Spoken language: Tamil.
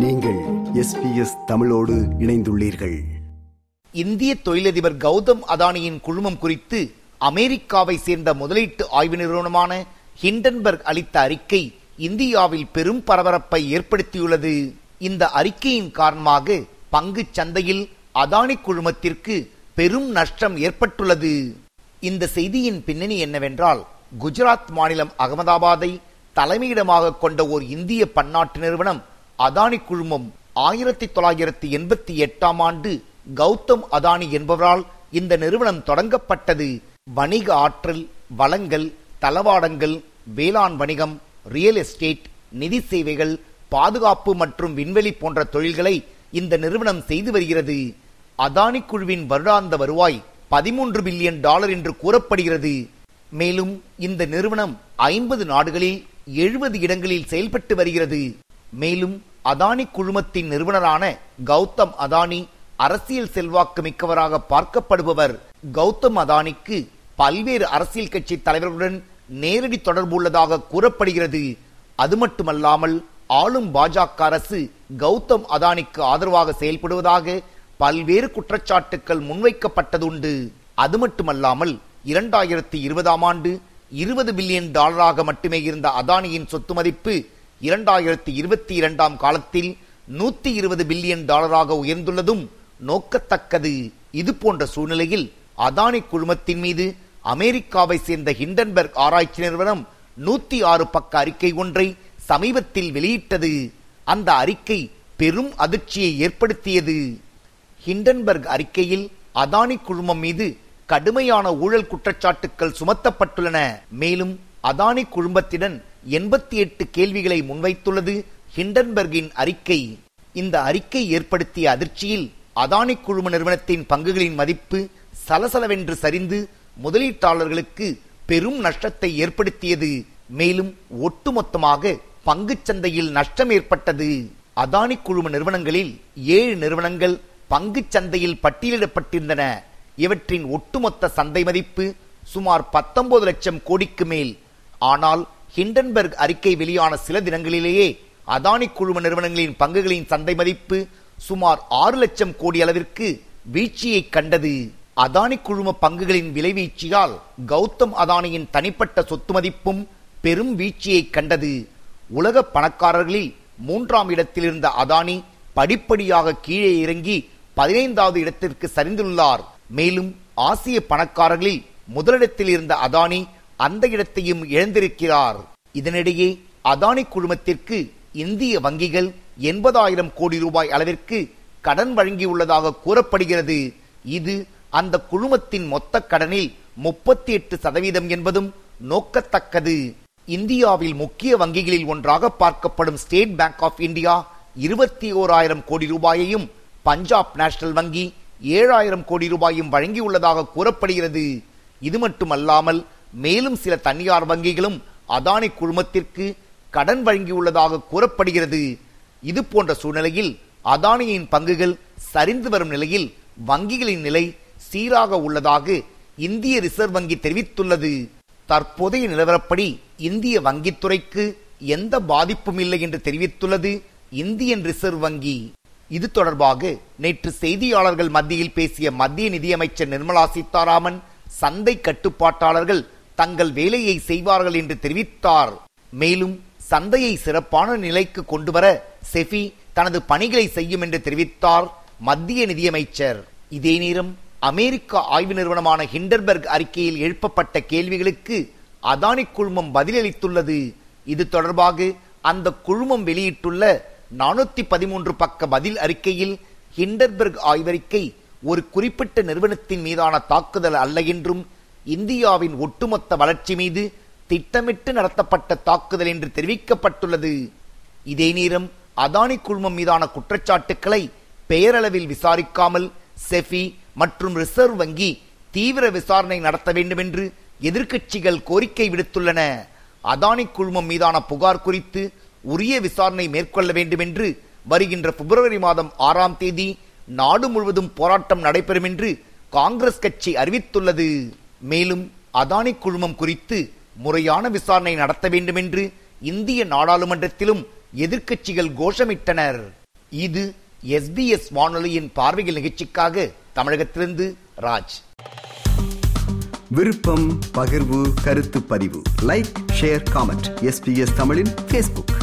நீங்கள் எஸ்பிஎஸ் தமிழோடு இணைந்துள்ளீர்கள். இந்திய தொழிலதிபர் கௌதம் அதானியின் குழுமம் குறித்து அமெரிக்காவை சேர்ந்த முதலீட்டு ஆய்வு நிறுவனமான ஹிண்டன்பர்க் அளித்த அறிக்கை இந்தியாவில் பெரும் பரபரப்பை ஏற்படுத்தியுள்ளது. இந்த அறிக்கையின் காரணமாக பங்கு சந்தையில் அதானி குழுமத்திற்கு பெரும் நஷ்டம் ஏற்பட்டுள்ளது. இந்த செய்தியின் பின்னணி என்னவென்றால் குஜராத் மாநிலம் அகமதாபாத்தை தலைமையிடமாக கொண்ட ஓர் இந்திய பன்னாட்டு நிறுவனம் அதானி குழுமம் ஆயிரத்தி தொள்ளாயிரத்தி எண்பத்தி எட்டாம் ஆண்டு கௌதம் அதானி என்பவரால் இந்த நிறுவனம் தொடங்கப்பட்டது. வணிக ஆற்றல் வளங்கள் தளவாடங்கள் வேளாண் வணிகம் ரியல் எஸ்டேட் நிதி சேவைகள் பாதுகாப்பு மற்றும் விண்வெளி போன்ற தொழில்களை இந்த நிறுவனம் செய்து வருகிறது. அதானி குழுவின் வருடாந்த வருவாய் பதிமூன்று பில்லியன் டாலர் என்று கூறப்படுகிறது. மேலும் இந்த நிறுவனம் ஐம்பது நாடுகளில் எழுபது இடங்களில் செயல்பட்டு வருகிறது. மேலும் அதானி குழுமத்தின் நிறுவனரான கௌதம் அதானி அரசியல் செல்வாக்கு மிக்கவராக பார்க்கப்படுபவர். கௌதம் அதானிக்கு பல்வேறு அரசியல் கட்சி தலைவர்களுடன் நேரடி தொடர்பு உள்ளதாக கூறப்படுகிறது. அது மட்டுமல்லாமல் ஆளும் பாஜக அரசு கௌதம் அதானிக்கு ஆதரவாக செயல்படுவதாக பல்வேறு குற்றச்சாட்டுக்கள் முன்வைக்கப்பட்டதுண்டு. அது மட்டுமல்லாமல் இரண்டாயிரத்தி இருபதாம் ஆண்டு இருபது பில்லியன் டாலராக மட்டுமே இருந்த அதானியின் சொத்து மதிப்பு இரண்டாயிரத்தி இருபத்தி இரண்டாம் காலத்தில் நூத்தி இருபது பில்லியன் டாலராக உயர்ந்துள்ளதும் நோக்கத்தக்கது. இது போன்ற சூழ்நிலையில் அதானி குழுமத்தின் மீது அமெரிக்காவை சேர்ந்த ஹிண்டன்பர்க் ஆராய்ச்சி நிறுவனம் நூத்தி ஆறு பக்க அறிக்கை ஒன்றை சமீபத்தில் வெளியிட்டது. அந்த அறிக்கை பெரும் அதிர்ச்சியை ஏற்படுத்தியது. ஹிண்டன்பர்க் அறிக்கையில் அதானி குழுமம் மீது கடுமையான ஊழல் குற்றச்சாட்டுக்கள் சுமத்தப்பட்டுள்ளன. மேலும் அதானி குழுமத்திடம் எண்பத்தி எட்டு கேள்விகளை முன்வைத்துள்ளது ஹிண்டன்பர்கின் அறிக்கை. இந்த அறிக்கை ஏற்படுத்திய அதிர்ச்சியில் அதானி குழும நிறுவனத்தின் பங்குகளின் மதிப்பு சலசலவென்று சரிந்து முதலீட்டாளர்களுக்கு பெரும் நஷ்டத்தை ஏற்படுத்தியது. மேலும் ஒட்டுமொத்தமாக பங்கு சந்தையில் நஷ்டம் ஏற்பட்டது. அதானி குழும நிறுவனங்களில் ஏழு நிறுவனங்கள் பங்கு சந்தையில் பட்டியலிடப்பட்டிருந்தன. இவற்றின் ஒட்டுமொத்த சந்தை மதிப்பு சுமார் பத்தொன்பது லட்சம் கோடிக்கு மேல். ஆனால் ஹிண்டன்பர்க் அறிக்கை வெளியான சில தினங்களிலேயே அதானி குழும நிறுவனங்களின் பங்குகளின் சந்தை மதிப்பு சுமார் ஆறு லட்சம் கோடி அளவிற்கு வீழ்ச்சியை கண்டது. அதானி குழும பங்குகளின் விலை வீழ்ச்சியால் கௌதம் அதானியின் தனிப்பட்ட சொத்து மதிப்பும் பெரும் வீழ்ச்சியை கண்டது. உலக பணக்காரர்களில் மூன்றாம் இடத்தில் இருந்த அதானி படிப்படியாக கீழே இறங்கி பதினைந்தாவது இடத்திற்கு சரிந்துள்ளார். மேலும் ஆசிய பணக்காரர்களில் முதலிடத்தில் இருந்த அதானி அந்த இடத்தையும் இழந்திருக்கிறார். இதனிடையே அதானி குழுமத்திற்கு இந்திய வங்கிகள் எண்பதாயிரம் கோடி ரூபாய் அளவிற்கு கடன் வழங்கியுள்ளதாக கூறப்படுகிறது. இது அந்த குழுமத்தின் மொத்த கடனில் முப்பத்தி எட்டு சதவீதம் என்பதும் நோக்கத்தக்கது. இந்தியாவில் முக்கிய வங்கிகளில் ஒன்றாக பார்க்கப்படும் ஸ்டேட் பேங்க் ஆஃப் இந்தியா இருபத்தி ஓராயிரம் கோடி ரூபாயையும் பஞ்சாப் நேஷனல் வங்கி ஏழாயிரம் கோடி ரூபாயும் வழங்கியுள்ளதாக கூறப்படுகிறது. இது மட்டுமல்லாமல் மேலும் சில தனியார் வங்கிகளும் அதானி குழுமத்திற்கு கடன் வழங்கியுள்ளதாக கூறப்படுகிறது. இது போன்ற சூழ்நிலையில் அதானியின் பங்குகள் சரிந்து வரும் நிலையில் வங்கிகளின் நிலை சீராக உள்ளதாக இந்திய ரிசர்வ் வங்கி தெரிவித்துள்ளது. தற்போதைய நிலவரப்படி இந்திய வங்கித்துறைக்கு எந்த பாதிப்பும் இல்லை என்று தெரிவித்துள்ளது இந்தியன் ரிசர்வ் வங்கி. இது தொடர்பாக நேற்று செய்தியாளர்கள் மத்தியில் பேசிய மத்திய நிதியமைச்சர் நிர்மலா சீதாராமன் சந்தை கட்டுப்பாட்டாளர்கள் தங்கள் வேலையை செய்வார்கள் என்று தெரிவித்தார். மேலும் சந்தையை சிறப்பான நிலைக்கு கொண்டுவர செஃபி தனது பணிகளை செய்யும் என்று தெரிவித்தார் மத்திய நிதியமைச்சர். இதே நேரம் அமெரிக்க ஆய்வு நிறுவனமான ஹிண்டர்பர்க் அறிக்கையில் எழுப்பப்பட்ட கேள்விகளுக்கு அதானி குழுமம் பதிலளித்துள்ளது. இது தொடர்பாக அந்த குழுமம் வெளியிட்டுள்ள நானூத்தி பதிமூன்று பக்க பதில் அறிக்கையில் ஹிண்டர்பர்க் ஆய்வறிக்கை ஒரு குறிப்பிட்ட நிறுவனத்தின் மீதான தாக்குதல் அல்ல என்றும் இந்தியாவின் ஒட்டுமொத்த வளர்ச்சி மீது திட்டமிட்டு நடத்தப்பட்ட தாக்குதல் என்று தெரிவிக்கப்பட்டுள்ளது. இதே நேரம் அதானி குழுமம் மீதான குற்றச்சாட்டுக்களை பெயரளவில் விசாரிக்காமல் செஃபி மற்றும் ரிசர்வ் வங்கி தீவிர விசாரணை நடத்த வேண்டும் என்று எதிர்க்கட்சிகள் கோரிக்கை விடுத்துள்ளன. அதானி குழுமம் மீதான புகார் குறித்து உரிய விசாரணை மேற்கொள்ள வேண்டும் என்று வருகின்ற பிப்ரவரி மாதம் ஆறாம் தேதி நாடு முழுவதும் போராட்டம் நடைபெறும் என்று காங்கிரஸ் கட்சி அறிவித்துள்ளது. மேலும் அதானி குழுமம் குறித்து முறையான விசாரணை நடத்த வேண்டும் என்று இந்திய நாடாளுமன்றத்திலும் எதிர்க்கட்சிகள் கோஷமிட்டனர். இது எஸ்பிஎஸ் வானொலியின் பார்வைகள் நிகழ்ச்சிக்காக தமிழகத்திலிருந்து ராஜ். விருப்பம் பகிர்வு கருத்து பதிவு. லைக் ஷேர் காமெண்ட் எஸ்பிஎஸ் தமிழின் பேஸ்புக்